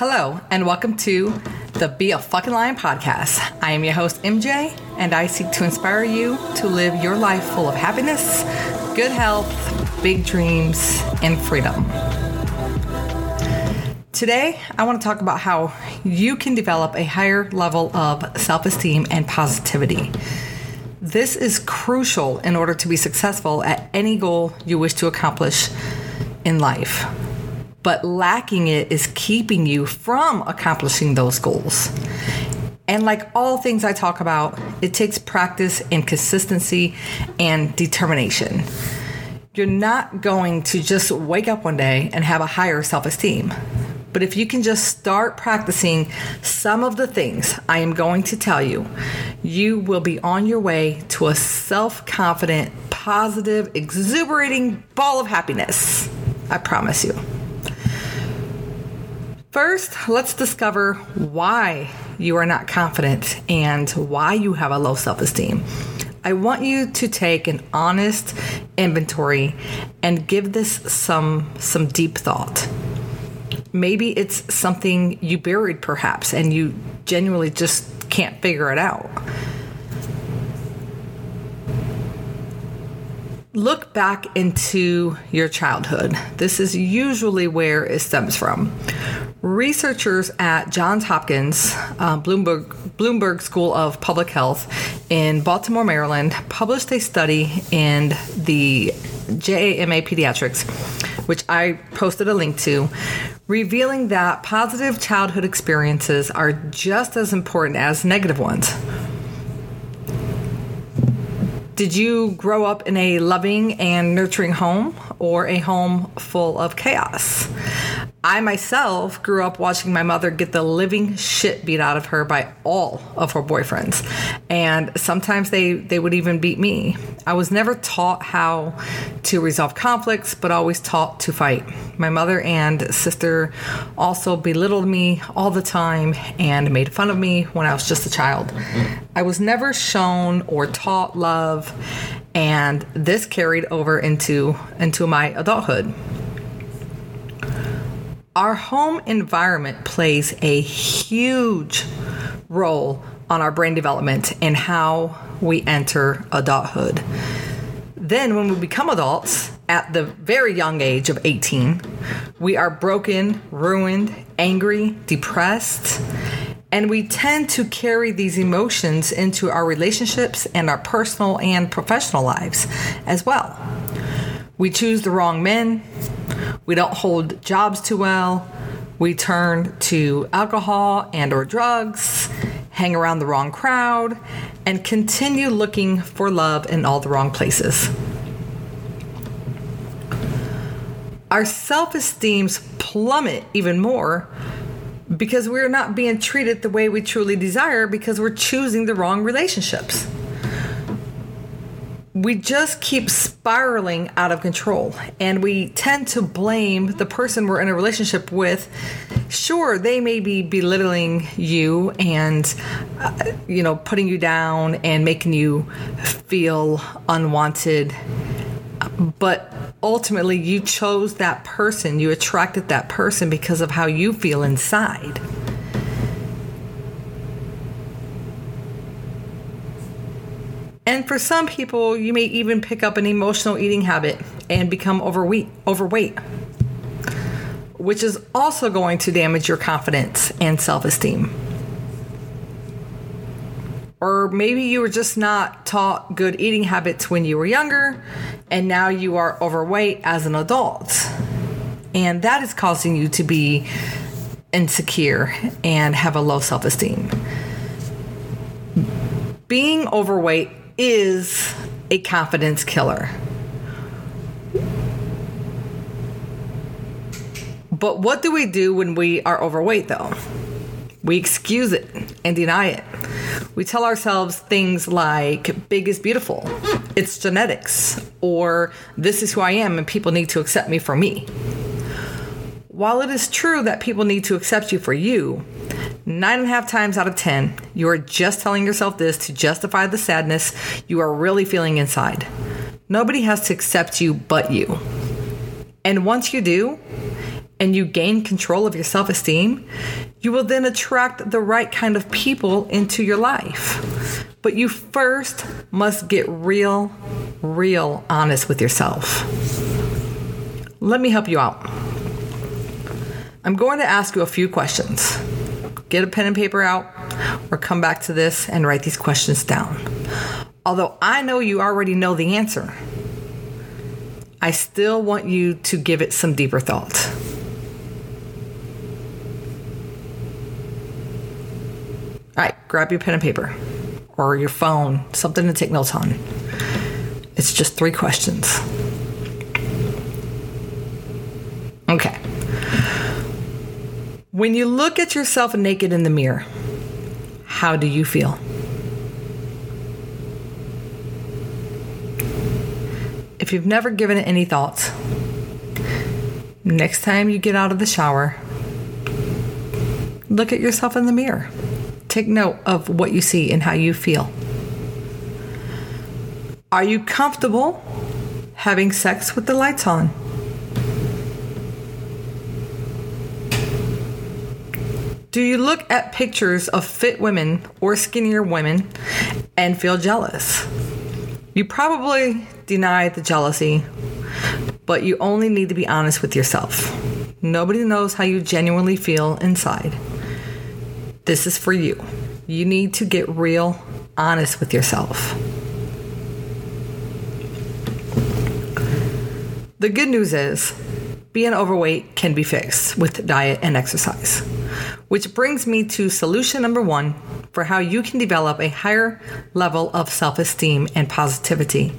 Hello, and welcome to the Be a Fucking Lion podcast. I am your host, MJ, and I seek to inspire you to live your life full of happiness, good health, big dreams, and freedom. Today, I want to talk about how you can develop a higher level of self esteem and positivity. This is crucial in order to be successful at any goal you wish to accomplish in life but lacking it is keeping you from accomplishing those goals. And like all things I talk about, it takes practice and consistency and determination. You're not going to just wake up one day and have a higher self esteem. But if you can just start practicing some of the things I am going to tell you, you will be on your way to a self confident, positive, exuberating ball of happiness. I promise you. First, let's discover why you are not confident and why you have a low self esteem. I want you to take an honest inventory and give this some some deep thought. Maybe it's something you buried perhaps and you genuinely just can't figure it out. Look back into your childhood. This is usually where it stems from. Researchers at Johns Hopkins uh, Bloomberg, Bloomberg School of Public Health in Baltimore, Maryland, published a study in the JAMA Pediatrics, which I posted a link to, revealing that positive childhood experiences are just as important as negative ones. Did you grow up in a loving and nurturing home or a home full of chaos? I myself grew up watching my mother get the living shit beat out of her by all of her boyfriends. And sometimes they, they would even beat me. I was never taught how to resolve conflicts, but always taught to fight. My mother and sister also belittled me all the time and made fun of me when I was just a child. I was never shown or taught love, and this carried over into, into my adulthood. Our home environment plays a huge role on our brain development and how we enter adulthood. Then, when we become adults at the very young age of 18, we are broken, ruined, angry, depressed, and we tend to carry these emotions into our relationships and our personal and professional lives as well. We choose the wrong men, we don't hold jobs too well. We turn to alcohol and or drugs, hang around the wrong crowd, and continue looking for love in all the wrong places. Our self-esteems plummet even more because we're not being treated the way we truly desire because we're choosing the wrong relationships we just keep spiraling out of control and we tend to blame the person we're in a relationship with. Sure they may be belittling you and uh, you know putting you down and making you feel unwanted but ultimately you chose that person you attracted that person because of how you feel inside And for some people, you may even pick up an emotional eating habit and become overweight, overweight, which is also going to damage your confidence and self esteem. Or maybe you were just not taught good eating habits when you were younger, and now you are overweight as an adult. And that is causing you to be insecure and have a low self esteem. Being overweight is a confidence killer. But what do we do when we are overweight, though? We excuse it and deny it. We tell ourselves things like, big is beautiful, it's genetics, or this is who I am and people need to accept me for me. While it is true that people need to accept you for you, Nine and a half times out of 10, you are just telling yourself this to justify the sadness you are really feeling inside. Nobody has to accept you but you. And once you do, and you gain control of your self esteem, you will then attract the right kind of people into your life. But you first must get real, real honest with yourself. Let me help you out. I'm going to ask you a few questions. Get a pen and paper out or come back to this and write these questions down. Although I know you already know the answer, I still want you to give it some deeper thought. All right, grab your pen and paper or your phone, something to take notes on. It's just three questions. Okay. When you look at yourself naked in the mirror, how do you feel? If you've never given it any thoughts, next time you get out of the shower, look at yourself in the mirror. Take note of what you see and how you feel. Are you comfortable having sex with the lights on? Do you look at pictures of fit women or skinnier women and feel jealous? You probably deny the jealousy, but you only need to be honest with yourself. Nobody knows how you genuinely feel inside. This is for you. You need to get real honest with yourself. The good news is being overweight can be fixed with diet and exercise. Which brings me to solution number one for how you can develop a higher level of self esteem and positivity.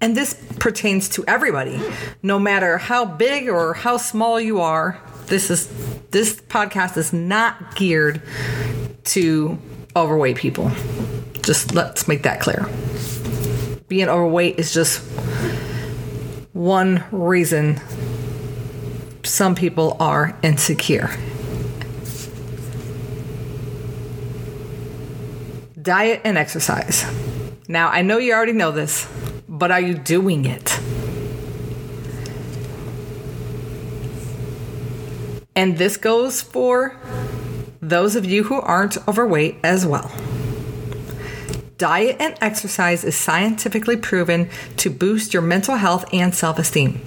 And this pertains to everybody, no matter how big or how small you are. This is this podcast is not geared to overweight people. Just let's make that clear. Being overweight is just one reason some people are insecure. Diet and exercise. Now, I know you already know this, but are you doing it? And this goes for those of you who aren't overweight as well. Diet and exercise is scientifically proven to boost your mental health and self esteem.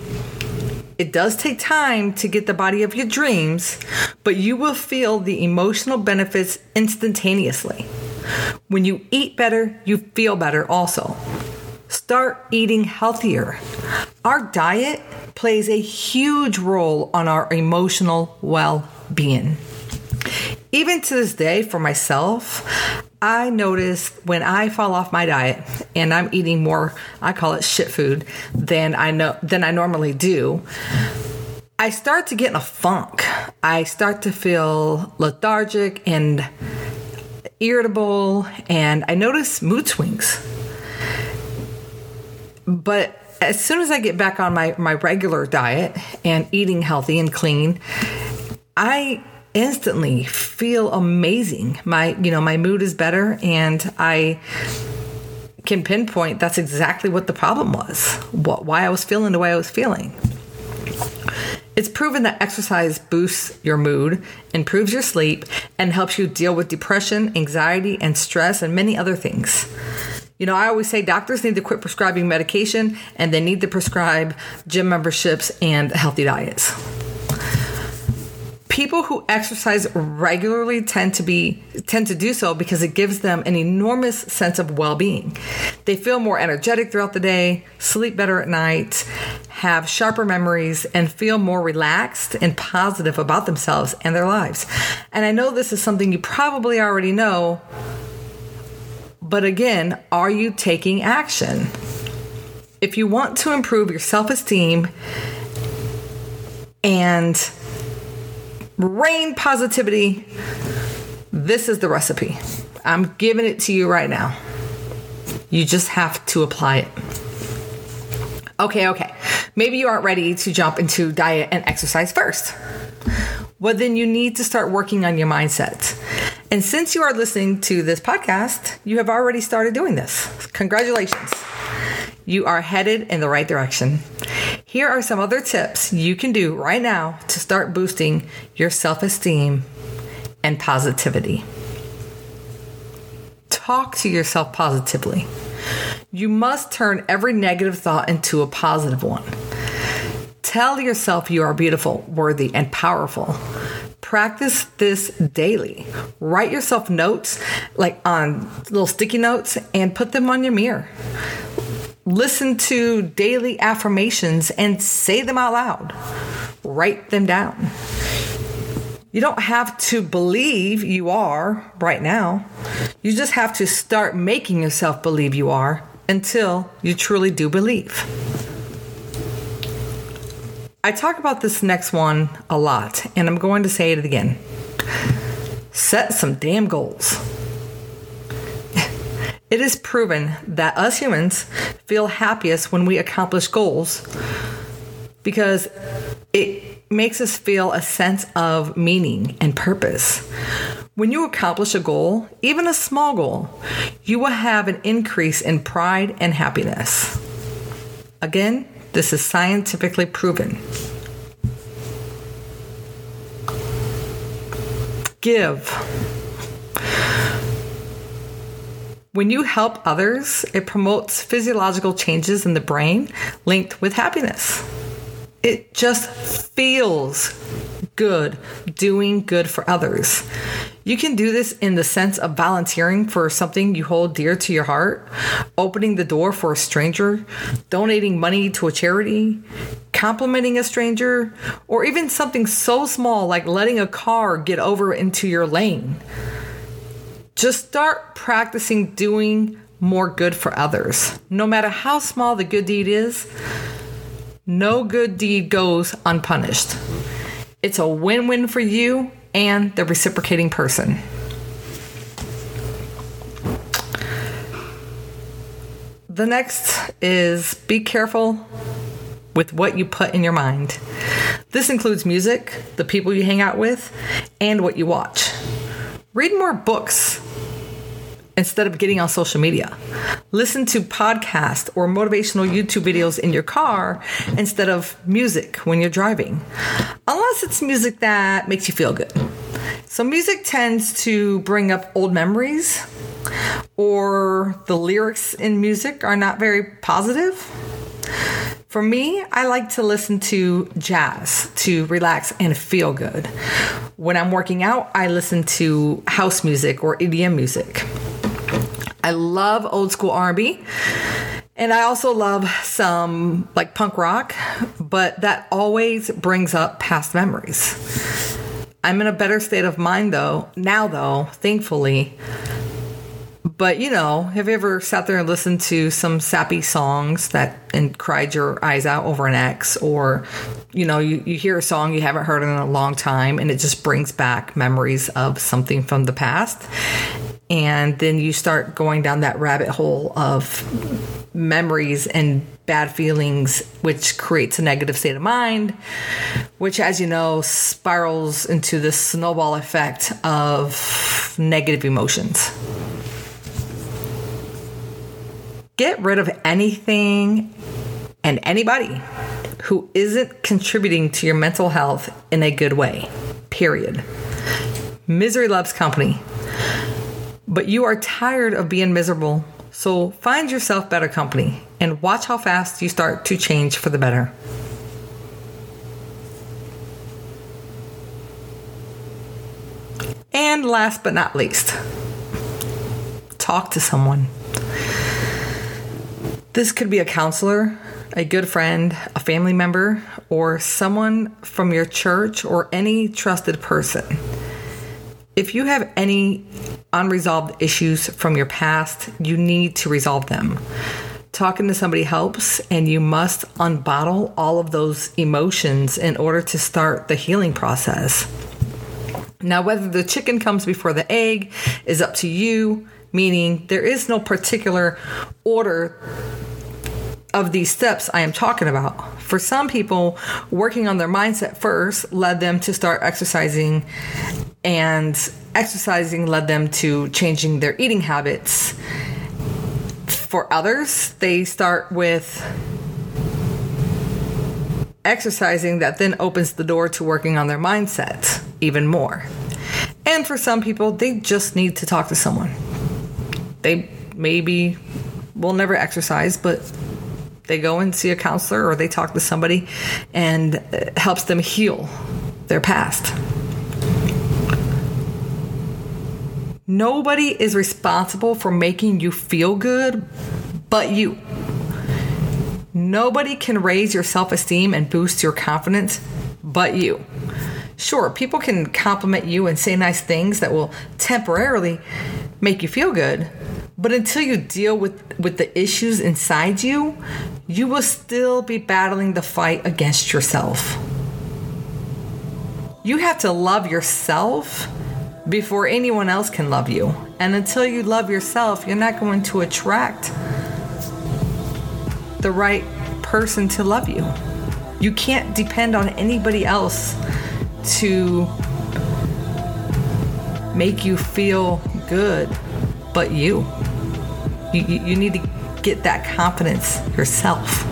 It does take time to get the body of your dreams, but you will feel the emotional benefits instantaneously. When you eat better, you feel better also. Start eating healthier. Our diet plays a huge role on our emotional well being. Even to this day, for myself, I notice when I fall off my diet and I'm eating more, I call it shit food, than I know than I normally do. I start to get in a funk. I start to feel lethargic and irritable, and I notice mood swings. But as soon as I get back on my, my regular diet and eating healthy and clean, I instantly feel amazing. My, you know, my mood is better and I can pinpoint that's exactly what the problem was. What why I was feeling the way I was feeling. It's proven that exercise boosts your mood, improves your sleep, and helps you deal with depression, anxiety, and stress, and many other things. You know, I always say doctors need to quit prescribing medication and they need to prescribe gym memberships and healthy diets people who exercise regularly tend to be tend to do so because it gives them an enormous sense of well-being. They feel more energetic throughout the day, sleep better at night, have sharper memories and feel more relaxed and positive about themselves and their lives. And I know this is something you probably already know, but again, are you taking action? If you want to improve your self-esteem and rain positivity. This is the recipe. I'm giving it to you right now. You just have to apply it. Okay, okay. Maybe you aren't ready to jump into diet and exercise first. Well, then you need to start working on your mindset. And since you are listening to this podcast, you have already started doing this. Congratulations. You are headed in the right direction. Here are some other tips you can do right now to start boosting your self esteem and positivity. Talk to yourself positively. You must turn every negative thought into a positive one. Tell yourself you are beautiful, worthy, and powerful. Practice this daily. Write yourself notes, like on little sticky notes, and put them on your mirror. Listen to daily affirmations and say them out loud. Write them down. You don't have to believe you are right now. You just have to start making yourself believe you are until you truly do believe. I talk about this next one a lot, and I'm going to say it again. Set some damn goals. It is proven that us humans feel happiest when we accomplish goals because it makes us feel a sense of meaning and purpose. When you accomplish a goal, even a small goal, you will have an increase in pride and happiness. Again, this is scientifically proven. Give. When you help others, it promotes physiological changes in the brain linked with happiness. It just feels good doing good for others. You can do this in the sense of volunteering for something you hold dear to your heart, opening the door for a stranger, donating money to a charity, complimenting a stranger, or even something so small like letting a car get over into your lane. Just start practicing doing more good for others. No matter how small the good deed is, no good deed goes unpunished. It's a win win for you and the reciprocating person. The next is be careful with what you put in your mind. This includes music, the people you hang out with, and what you watch. Read more books instead of getting on social media. Listen to podcasts or motivational YouTube videos in your car instead of music when you're driving, unless it's music that makes you feel good. So, music tends to bring up old memories, or the lyrics in music are not very positive. For me, I like to listen to jazz to relax and feel good. When I'm working out, I listen to house music or EDM music. I love old school R&B. And I also love some like punk rock, but that always brings up past memories. I'm in a better state of mind though, now though, thankfully. But you know, have you ever sat there and listened to some sappy songs that and cried your eyes out over an ex? Or, you know, you, you hear a song you haven't heard in a long time and it just brings back memories of something from the past and then you start going down that rabbit hole of memories and bad feelings which creates a negative state of mind which as you know spirals into this snowball effect of negative emotions. Get rid of anything and anybody who isn't contributing to your mental health in a good way period. Misery loves company but you are tired of being miserable. So find yourself better company and watch how fast you start to change for the better. And last but not least, talk to someone. This could be a counselor, a good friend, a family member, or someone from your church or any trusted person. If you have any unresolved issues from your past, you need to resolve them. Talking to somebody helps, and you must unbottle all of those emotions in order to start the healing process. Now, whether the chicken comes before the egg is up to you, meaning there is no particular order of these steps I am talking about. For some people, working on their mindset first led them to start exercising and exercising led them to changing their eating habits. For others, they start with exercising that then opens the door to working on their mindset even more. And for some people, they just need to talk to someone. They maybe will never exercise, but they go and see a counselor or they talk to somebody and helps them heal their past. Nobody is responsible for making you feel good but you. Nobody can raise your self esteem and boost your confidence but you. Sure, people can compliment you and say nice things that will temporarily make you feel good, but until you deal with, with the issues inside you, you will still be battling the fight against yourself. You have to love yourself before anyone else can love you. And until you love yourself, you're not going to attract the right person to love you. You can't depend on anybody else to make you feel good but you. You, you, need to get that confidence yourself.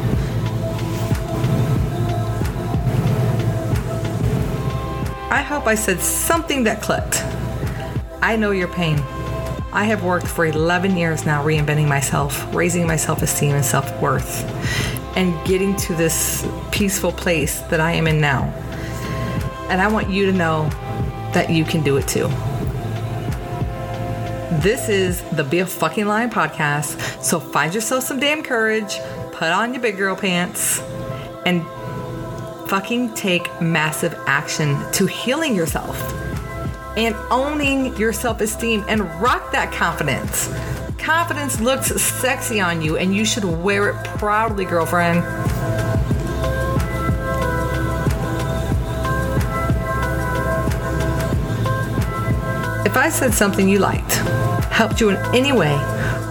I hope I said something that clicked. I know your pain. I have worked for 11 years now reinventing myself, raising my self esteem and self worth, and getting to this peaceful place that I am in now. And I want you to know that you can do it too. This is the Be a Fucking Lion podcast. So find yourself some damn courage, put on your big girl pants, and fucking take massive action to healing yourself and owning your self esteem and rock that confidence. Confidence looks sexy on you, and you should wear it proudly, girlfriend. If I said something you liked, helped you in any way,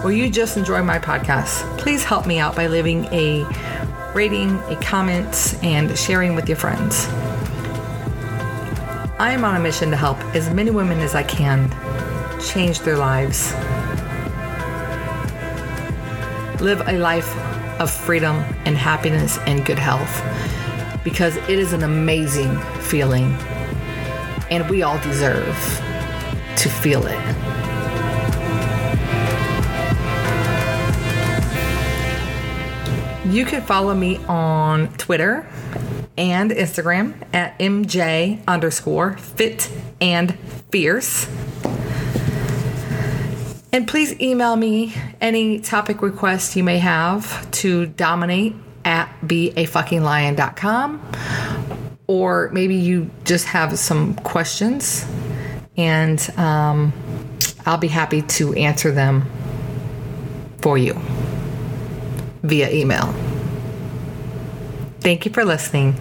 or you just enjoy my podcast, please help me out by leaving a rating, a comment, and sharing with your friends. I am on a mission to help as many women as I can change their lives. Live a life of freedom and happiness and good health because it is an amazing feeling and we all deserve to feel it. You can follow me on Twitter and Instagram at MJ underscore fit and fierce. And please email me any topic requests you may have to dominate at beafuckinglion.com. Or maybe you just have some questions and um, I'll be happy to answer them for you via email. Thank you for listening.